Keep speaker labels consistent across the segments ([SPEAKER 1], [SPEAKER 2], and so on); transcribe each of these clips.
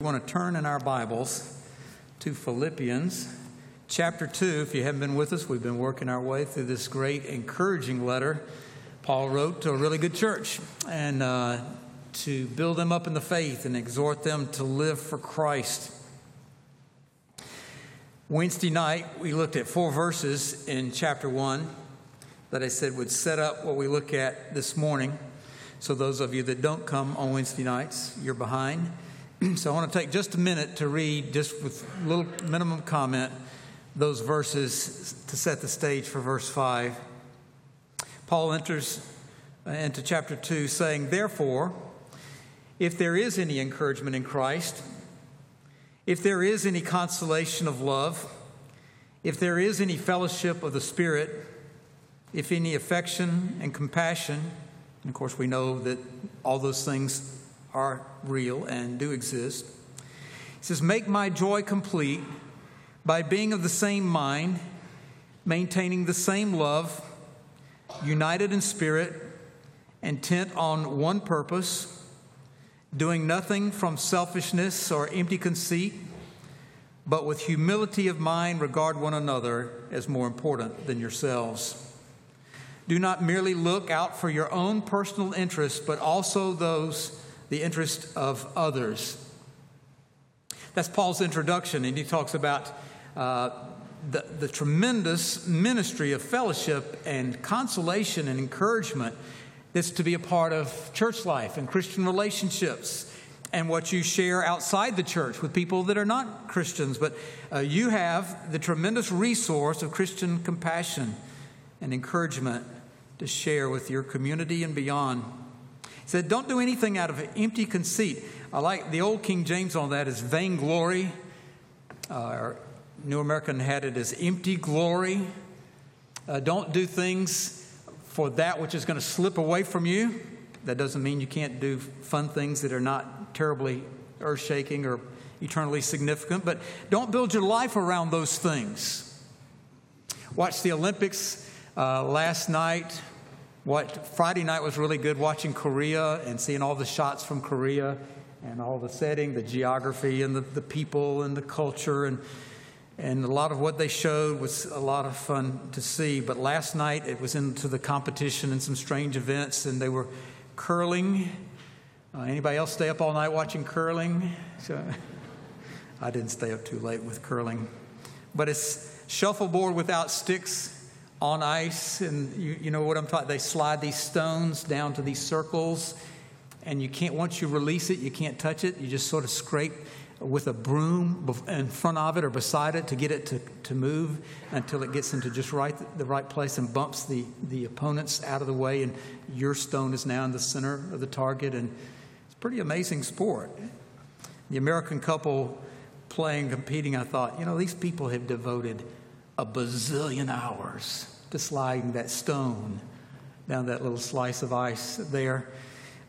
[SPEAKER 1] We want to turn in our Bibles to Philippians chapter 2. If you haven't been with us, we've been working our way through this great, encouraging letter Paul wrote to a really good church and uh, to build them up in the faith and exhort them to live for Christ. Wednesday night, we looked at four verses in chapter 1 that I said would set up what we look at this morning. So, those of you that don't come on Wednesday nights, you're behind. so I want to take just a minute to read, just with little minimum comment, those verses to set the stage for verse 5. Paul enters uh, into chapter 2 saying, Therefore, if there is any encouragement in Christ, if there is any consolation of love, if there is any fellowship of the Spirit, if any affection and compassion, and of course we know that all those things are real and do exist. He says, Make my joy complete by being of the same mind, maintaining the same love, united in spirit, intent on one purpose, doing nothing from selfishness or empty conceit, but with humility of mind regard one another as more important than yourselves. Do not merely look out for your own personal interests, but also those the interest of others. That's Paul's introduction, and he talks about uh, the, the tremendous ministry of fellowship and consolation and encouragement that's to be a part of church life and Christian relationships and what you share outside the church with people that are not Christians. But uh, you have the tremendous resource of Christian compassion and encouragement to share with your community and beyond said, Don't do anything out of empty conceit. I like the old King James on that is vainglory. Uh, New American had it as empty glory. Uh, don't do things for that which is going to slip away from you. That doesn't mean you can't do fun things that are not terribly earth shaking or eternally significant, but don't build your life around those things. Watch the Olympics uh, last night. What Friday night was really good watching Korea and seeing all the shots from Korea and all the setting, the geography and the, the people and the culture and and a lot of what they showed was a lot of fun to see. But last night it was into the competition and some strange events, and they were curling. Uh, anybody else stay up all night watching curling? So, I didn't stay up too late with curling, but it's shuffleboard without sticks on ice, and you, you know what I'm talking. They slide these stones down to these circles, and you can't. Once you release it, you can't touch it. You just sort of scrape with a broom in front of it or beside it to get it to, to move until it gets into just right the right place and bumps the, the opponents out of the way and your stone is now in the center of the target and it's a pretty amazing sport the american couple playing competing i thought you know these people have devoted a bazillion hours to sliding that stone down that little slice of ice there.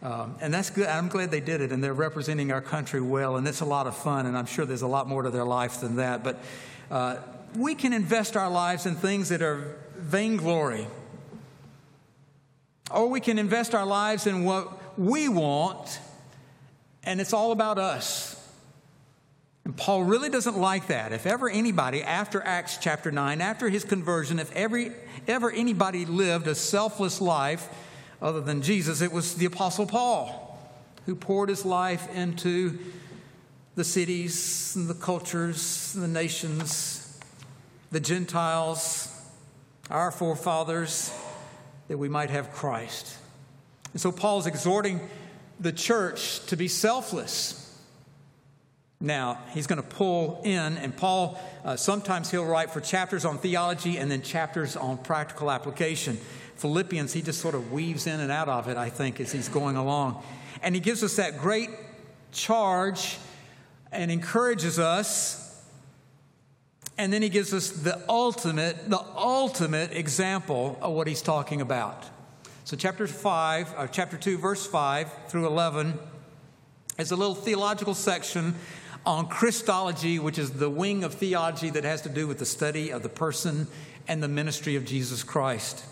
[SPEAKER 1] Um, and that's good. I'm glad they did it, and they're representing our country well, and it's a lot of fun, and I'm sure there's a lot more to their life than that. But uh, we can invest our lives in things that are vainglory, or we can invest our lives in what we want, and it's all about us. Paul really doesn't like that. If ever anybody, after Acts chapter 9, after his conversion, if every, ever anybody lived a selfless life other than Jesus, it was the Apostle Paul who poured his life into the cities and the cultures, and the nations, the Gentiles, our forefathers, that we might have Christ. And so Paul's exhorting the church to be selfless now, he's going to pull in, and Paul, uh, sometimes he'll write for chapters on theology and then chapters on practical application. Philippians, he just sort of weaves in and out of it, I think, as he's going along. And he gives us that great charge and encourages us. And then he gives us the ultimate, the ultimate example of what he's talking about. So, chapter 5, or uh, chapter 2, verse 5 through 11 is a little theological section on Christology, which is the wing of theology that has to do with the study of the person and the ministry of Jesus Christ.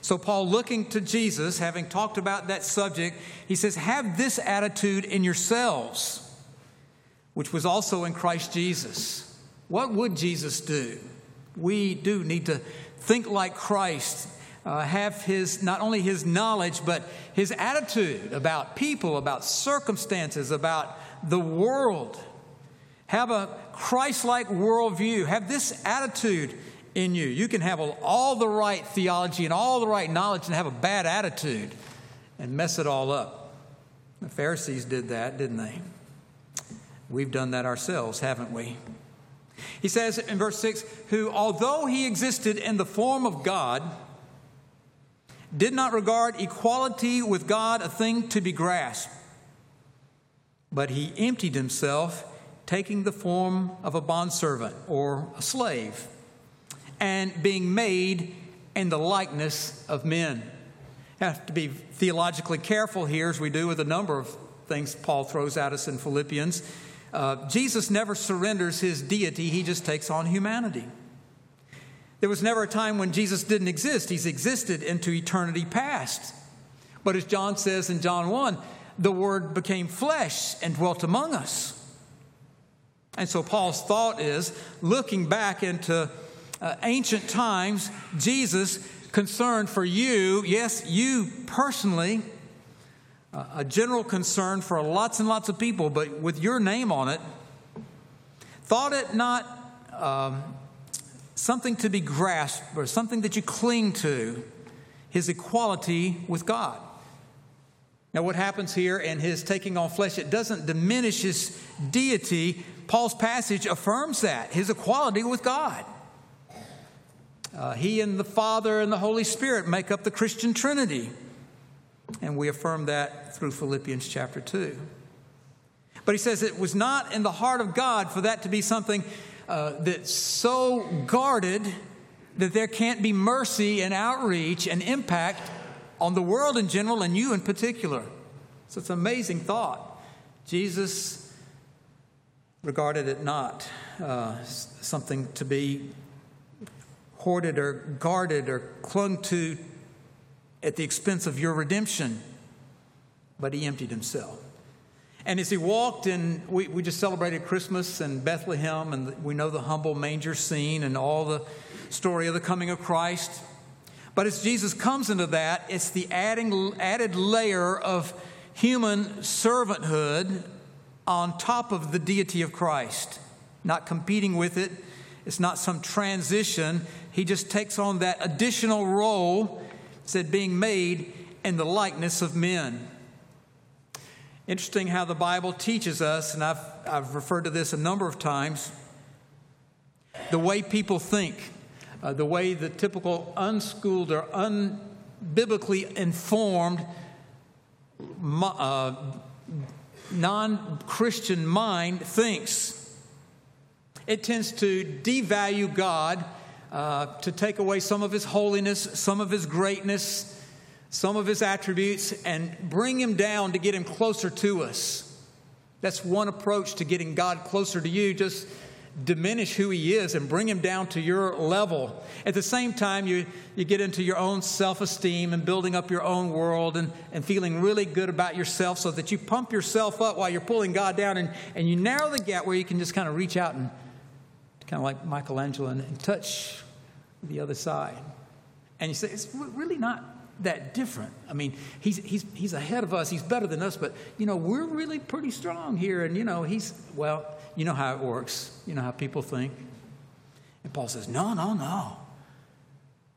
[SPEAKER 1] So, Paul, looking to Jesus, having talked about that subject, he says, Have this attitude in yourselves. which was also in Christ Jesus. What would Jesus do? We do need to think like Christ, uh, have his not only his knowledge, but his attitude about people, about circumstances, about the world. Have a Christ like worldview. Have this attitude in you. You can have all the right theology and all the right knowledge and have a bad attitude and mess it all up. The Pharisees did that, didn't they? We've done that ourselves, haven't we? He says in verse 6 who, although he existed in the form of God, did not regard equality with God a thing to be grasped, but he emptied himself, taking the form of a bondservant or a slave, and being made in the likeness of men. Have to be theologically careful here, as we do with a number of things Paul throws at us in Philippians. Uh, Jesus never surrenders his deity, he just takes on humanity. There was never a time when Jesus didn't exist, he's existed into eternity past. But as John says in John 1, the Word became flesh and dwelt among us. And so Paul's thought is looking back into uh, ancient times, Jesus concerned for you, yes, you personally, a general concern for lots and lots of people, but with your name on it, thought it not um, something to be grasped or something that you cling to, his equality with God. Now, what happens here in his taking on flesh, it doesn't diminish his deity. Paul's passage affirms that, his equality with God. Uh, he and the Father and the Holy Spirit make up the Christian Trinity. And we affirm that through Philippians chapter 2. But he says it was not in the heart of God for that to be something uh, that's so guarded that there can't be mercy and outreach and impact on the world in general and you in particular. So it's an amazing thought. Jesus regarded it not uh, something to be hoarded or guarded or clung to at the expense of your redemption, but he emptied himself. And as he walked, and we, we just celebrated Christmas and Bethlehem, and we know the humble manger scene and all the story of the coming of Christ. But as Jesus comes into that, it's the adding, added layer of human servanthood on top of the deity of Christ, not competing with it. It's not some transition. He just takes on that additional role said, being made in the likeness of men. Interesting how the Bible teaches us, and I've, I've referred to this a number of times, the way people think, uh, the way the typical unschooled or unbiblically informed uh, non Christian mind thinks. It tends to devalue God uh, to take away some of his holiness, some of his greatness, some of his attributes, and bring him down to get him closer to us. That's one approach to getting God closer to you. Just diminish who he is and bring him down to your level. At the same time, you, you get into your own self esteem and building up your own world and, and feeling really good about yourself so that you pump yourself up while you're pulling God down and, and you narrow the gap where you can just kind of reach out and kind of like Michelangelo and, and touch the other side. And you say, it's really not that different. I mean, he's, he's, he's ahead of us, he's better than us, but, you know, we're really pretty strong here. And, you know, he's, well, you know how it works, you know how people think. And Paul says, no, no, no.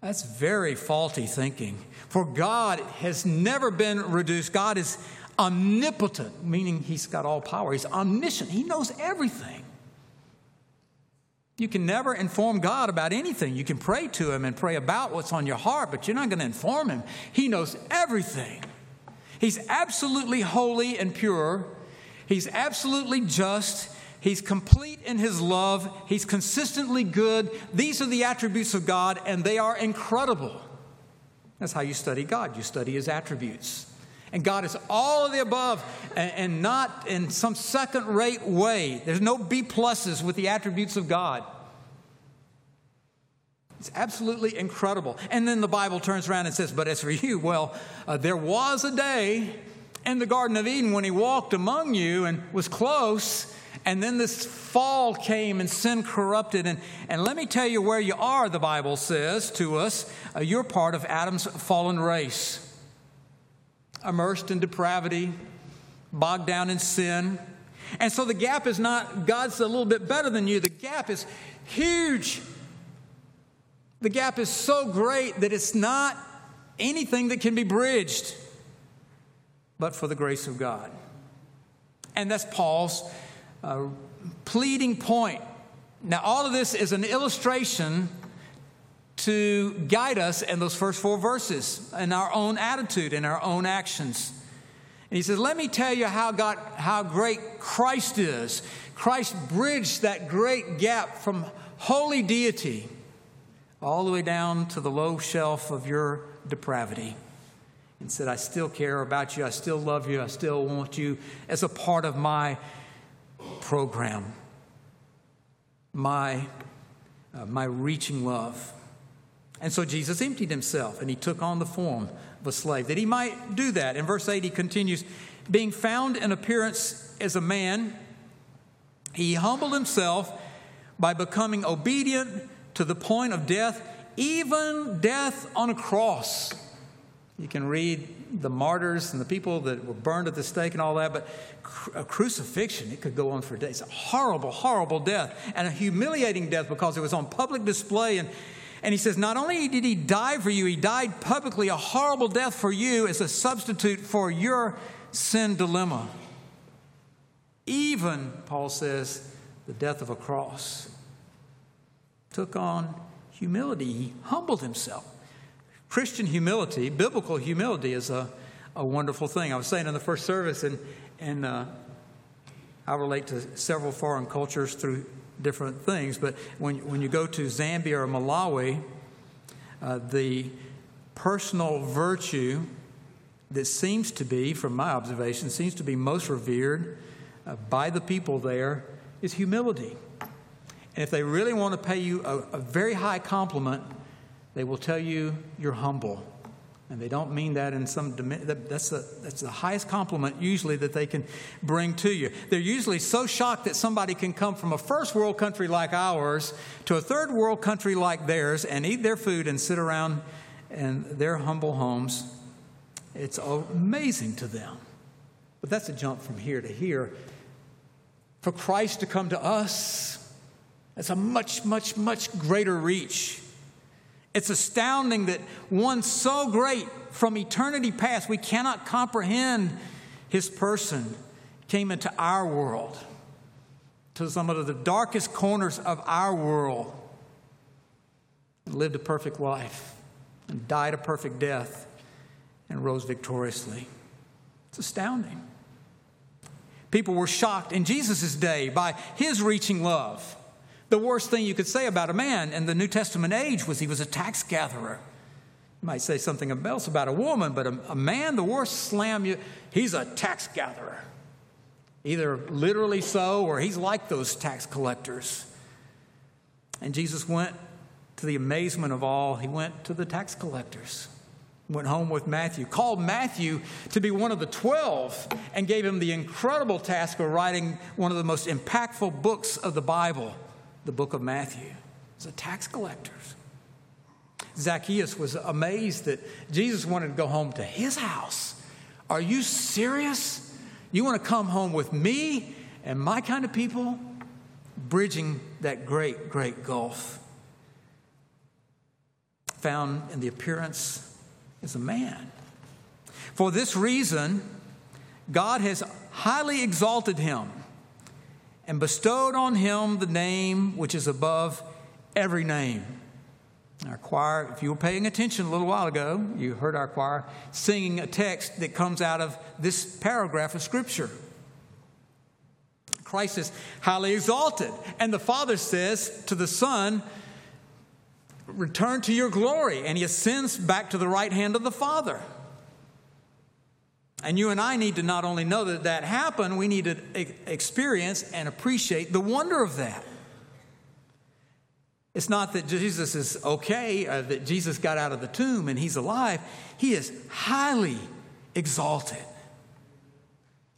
[SPEAKER 1] That's very faulty thinking. For God has never been reduced. God is omnipotent, meaning he's got all power. He's omniscient, he knows everything. You can never inform God about anything. You can pray to Him and pray about what's on your heart, but you're not going to inform Him. He knows everything. He's absolutely holy and pure. He's absolutely just. He's complete in His love. He's consistently good. These are the attributes of God, and they are incredible. That's how you study God. You study His attributes. And God is all of the above and, and not in some second rate way. There's no B pluses with the attributes of God. It's absolutely incredible. And then the Bible turns around and says, But as for you, well, uh, there was a day in the Garden of Eden when he walked among you and was close, And then this fall came and sin corrupted. And, and let me tell you where you are, the Bible says to us. Uh, you're part of Adam's fallen race, immersed in depravity, bogged down in sin. And so the gap is not God's a little bit better than you, the gap is huge. The gap is so great that it's not anything that can be bridged but for the grace of God. And that's Paul's uh, pleading point. Now, all of this is an illustration to guide us in those first four verses in our own attitude, and our own actions. And he says, Let me tell you how, God, how great Christ is. Christ bridged that great gap from holy deity all the way down to the low shelf of your depravity and said, I still care about you. I still love you. I still want you as a part of my program, my, uh, my reaching love. And so Jesus emptied himself and he took on the form of a slave that he might do that. In verse 8, he continues, being found in appearance as a man, he humbled himself by becoming obedient to the point of death, even death on a cross. You can read the martyrs and the people that were burned at the stake and all that, but a crucifixion, it could go on for days. A horrible, horrible death and a humiliating death because it was on public display. And, and he says, Not only did he die for you, he died publicly, a horrible death for you as a substitute for your sin dilemma. Even, Paul says, the death of a cross took on humility. He humbled himself. Christian humility, biblical humility, is a, a wonderful thing. I was saying in the first service, and, and uh, I relate to several foreign cultures through different things, but when, when you go to Zambia or Malawi, uh, the personal virtue that seems to be, from my observation, seems to be most revered uh, by the people there is humility. And if they really want to pay you a, a very high compliment, they will tell you you're humble. And they don't mean that in some that's the, that's the highest compliment usually that they can bring to you. They're usually so shocked that somebody can come from a first world country like ours to a third world country like theirs and eat their food and sit around in their humble homes. It's amazing to them. But that's a jump from here to here. For Christ to come to us, that's a much, much, much greater reach. It's astounding that one so great from eternity past, we cannot comprehend his person, came into our world, to some of the darkest corners of our world, and lived a perfect life, and died a perfect death, and rose victoriously. It's astounding. People were shocked in Jesus' day by his reaching love. The worst thing you could say about a man in the New Testament age was he was a tax gatherer. You might say something else about a woman, but a, a man, the worst slam you, he's a tax gatherer. Either literally so, or he's like those tax collectors. And Jesus went to the amazement of all, he went to the tax collectors went home with Matthew, called Matthew to be one of the 12, and gave him the incredible task of writing one of the most impactful books of the Bible the book of Matthew. It's a tax collectors. Zacchaeus was amazed that Jesus wanted to go home to his house. Are you serious? You want to come home with me and my kind of people? Bridging that great, great gulf. Found in the appearance as a man. For this reason, God has highly exalted him and bestowed on him the name which is above every name. Our choir, if you were paying attention a little while ago, you heard our choir singing a text that comes out of this paragraph of Scripture. Christ is highly exalted. And the Father says to the Son, Return to your glory. And he ascends back to the right hand of the Father. And you and I need to not only know that that happened, we need to experience and appreciate the wonder of that. It's not that Jesus is okay, uh, that Jesus got out of the tomb and he's alive. He is highly exalted.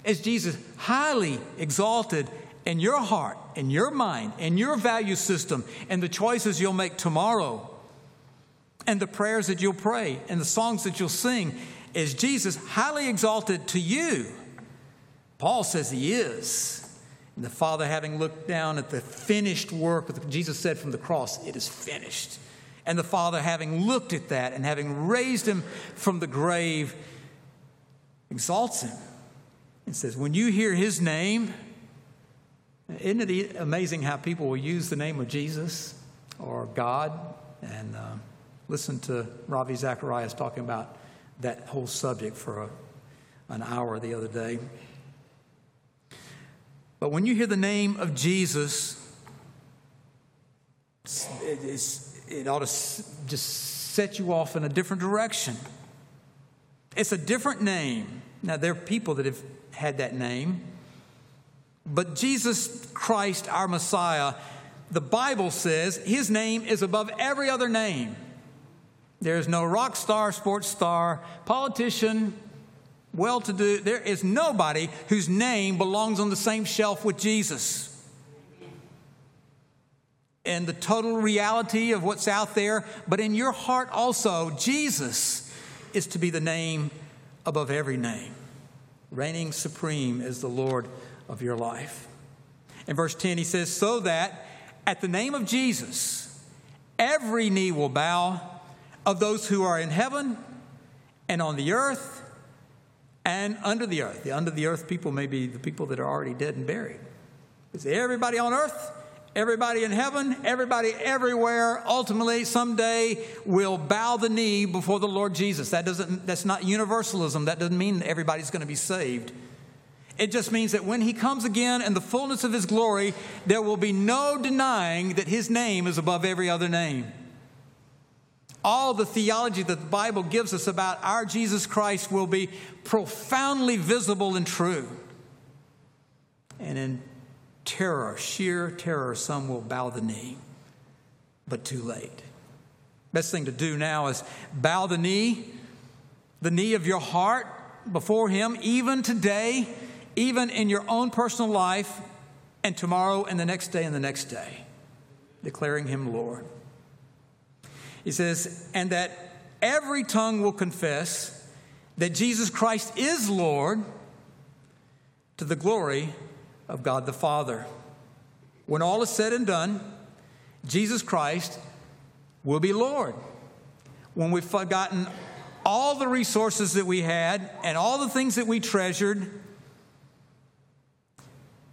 [SPEAKER 1] As Jesus highly exalted in your heart, in your mind, in your value system, and the choices you'll make tomorrow, and the prayers that you'll pray, and the songs that you'll sing, is Jesus highly exalted to you? Paul says he is. And the Father, having looked down at the finished work, Jesus said from the cross, It is finished. And the Father, having looked at that and having raised him from the grave, exalts him and says, When you hear his name, isn't it amazing how people will use the name of Jesus or God? And uh, listen to Ravi Zacharias talking about that whole subject for a, an hour the other day. But when you hear the name of Jesus, it, it ought to just set you off in a different direction. It's a different name. Now, there are people that have had that name. But Jesus Christ, our Messiah, the Bible says his name is above every other name. There is no rock star, sports star, politician, well to do. There is nobody whose name belongs on the same shelf with Jesus. And the total reality of what's out there, but in your heart also, Jesus is to be the name above every name, reigning supreme as the Lord of your life. In verse 10, he says, So that at the name of Jesus, every knee will bow of those who are in heaven and on the earth and under the earth. The under the earth people may be the people that are already dead and buried. It's everybody on earth, everybody in heaven, everybody everywhere, ultimately someday will bow the knee before the Lord Jesus. That doesn't that's not universalism. That doesn't mean everybody's going to be saved. It just means that when he comes again in the fullness of his glory, there will be no denying that his name is above every other name. All the theology that the Bible gives us about our Jesus Christ will be profoundly visible and true. And in terror, sheer terror, some will bow the knee, but too late. Best thing to do now is bow the knee, the knee of your heart before Him, even today even in your own personal life, and tomorrow, and the next day, and the next day, declaring Him Lord. He says, and that every tongue will confess that Jesus Christ is Lord to the glory of God the Father. When all is said and done, Jesus Christ will be Lord. When we've forgotten all the resources that we had and all the things that we treasured,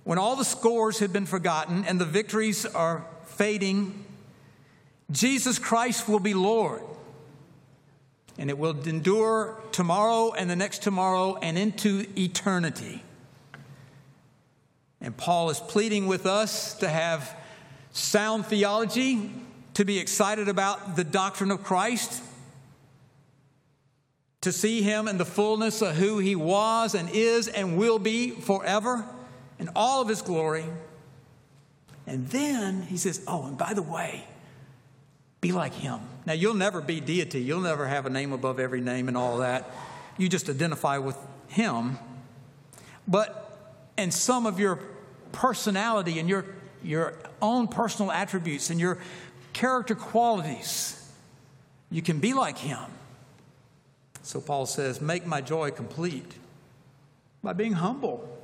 [SPEAKER 1] when all the scores have been forgotten and the victories are fading, Jesus Christ will be Lord. And it will endure tomorrow and the next tomorrow and into eternity. And Paul is pleading with us to have sound theology, to be excited about the doctrine of Christ, to see him in the fullness of who he was and is and will be forever in all of his glory. And then he says, Oh, and by the way, be like him. Now, you'll never be deity. You'll never have a name above every name and all that. You just identify with him. But in some of your personality and your, your own personal attributes and your character qualities, you can be like him. So Paul says, Make my joy complete by being humble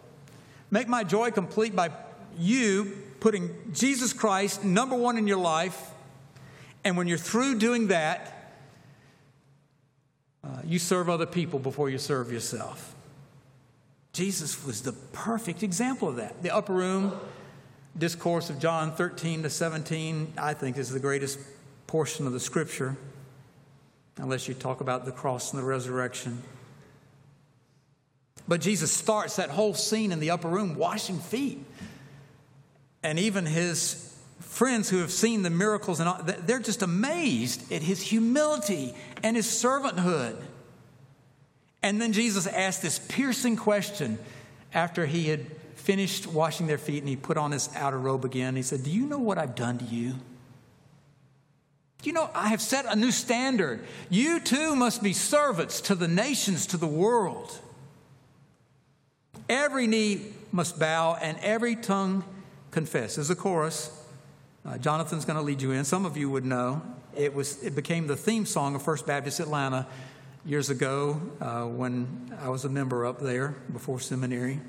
[SPEAKER 1] Make my joy complete by you putting Jesus Christ number one in your life. And when you're through doing that, uh, you serve other people before you serve yourself. Jesus was the perfect example of that. The upper room discourse of John 13 to 17, I think, is the greatest portion of the scripture, unless you talk about the cross and the resurrection. But Jesus starts that whole scene in the upper room washing feet. And even his friends who have seen the miracles and all, they're just amazed at his humility and his servanthood. And then Jesus asked this piercing question after he had finished washing their feet and he put on his outer robe again. He said, Do you know what I've done to you? You know, I have set a new standard. You too must be servants to the nations, to the world. Every knee must bow and every tongue confess. There's a chorus. Uh, Jonathan's going to lead you in. Some of you would know. It, was, it became the theme song of First Baptist Atlanta years ago uh, when I was a member up there before seminary.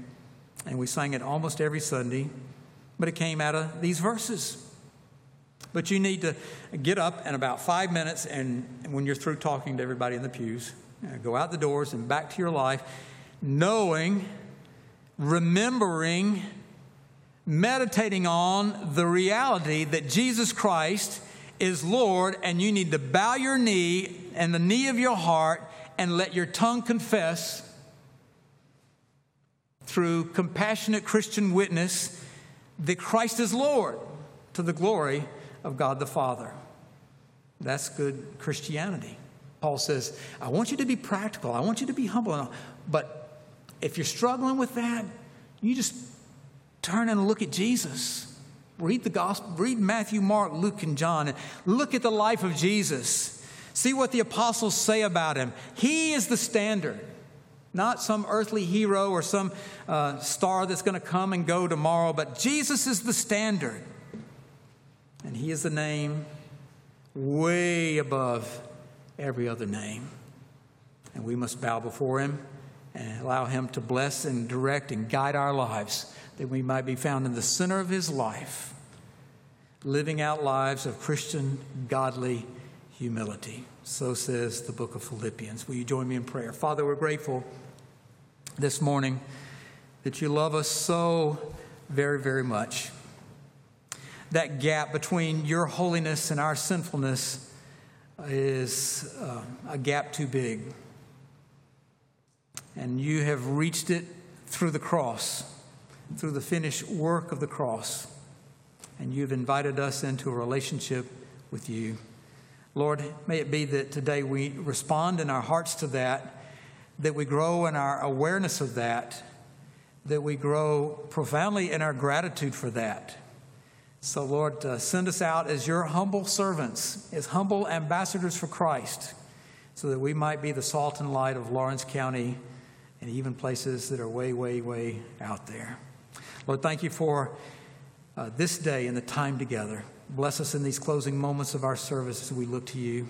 [SPEAKER 1] And we sang it almost every Sunday. But it came out of these verses. But you need to get up in about five minutes, and when you're through talking to everybody in the pews, uh, go out the doors and back to your life, knowing, remembering, meditating on the reality that Jesus Christ is Lord, and you need to bow your knee and the knee of your heart and let your tongue confess through compassionate Christian witness that Christ is Lord to the glory of God the Father. That's good Christianity. Paul says, I want you to be practical. I want you to be humble. But if you're struggling with that, you just turn and look at Jesus. Read the gospel, read Matthew, Mark, Luke, and John, and look at the life of Jesus. See what the apostles say about him. He is the standard, not some earthly hero or some uh, star that's going to come and go tomorrow, but Jesus is the standard. And he is the name way above every other name. And we must bow before him and allow him to bless and direct and guide our lives that we might be found in the center of his life, living out lives of Christian, godly humility. So says the book of Philippians. Will you join me in prayer? Father, we're grateful this morning that you love us so very, very much that gap between your holiness and our sinfulness is uh, a gap too big. And you have reached it through the cross, through the finished work of the cross. And you've invited us into a relationship with you. Lord, may it be that today we respond in our hearts to that, that we grow in our awareness of that, that we grow profoundly in our gratitude for that so, Lord, uh, send us out as your humble servants, as humble ambassadors for Christ, so that we might be the salt and light of Lawrence County and even places that are way, way, way out there. Lord, thank you for uh, this day and the time together. Bless us in these closing moments of our service as we look to you.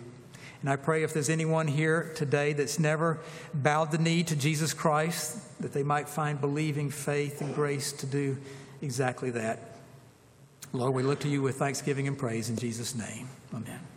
[SPEAKER 1] And I pray if there's anyone here today that's never bowed the knee to Jesus Christ, that they might find believing faith and grace to do exactly that. Lord, we look to you with thanksgiving and praise in Jesus' name. Amen.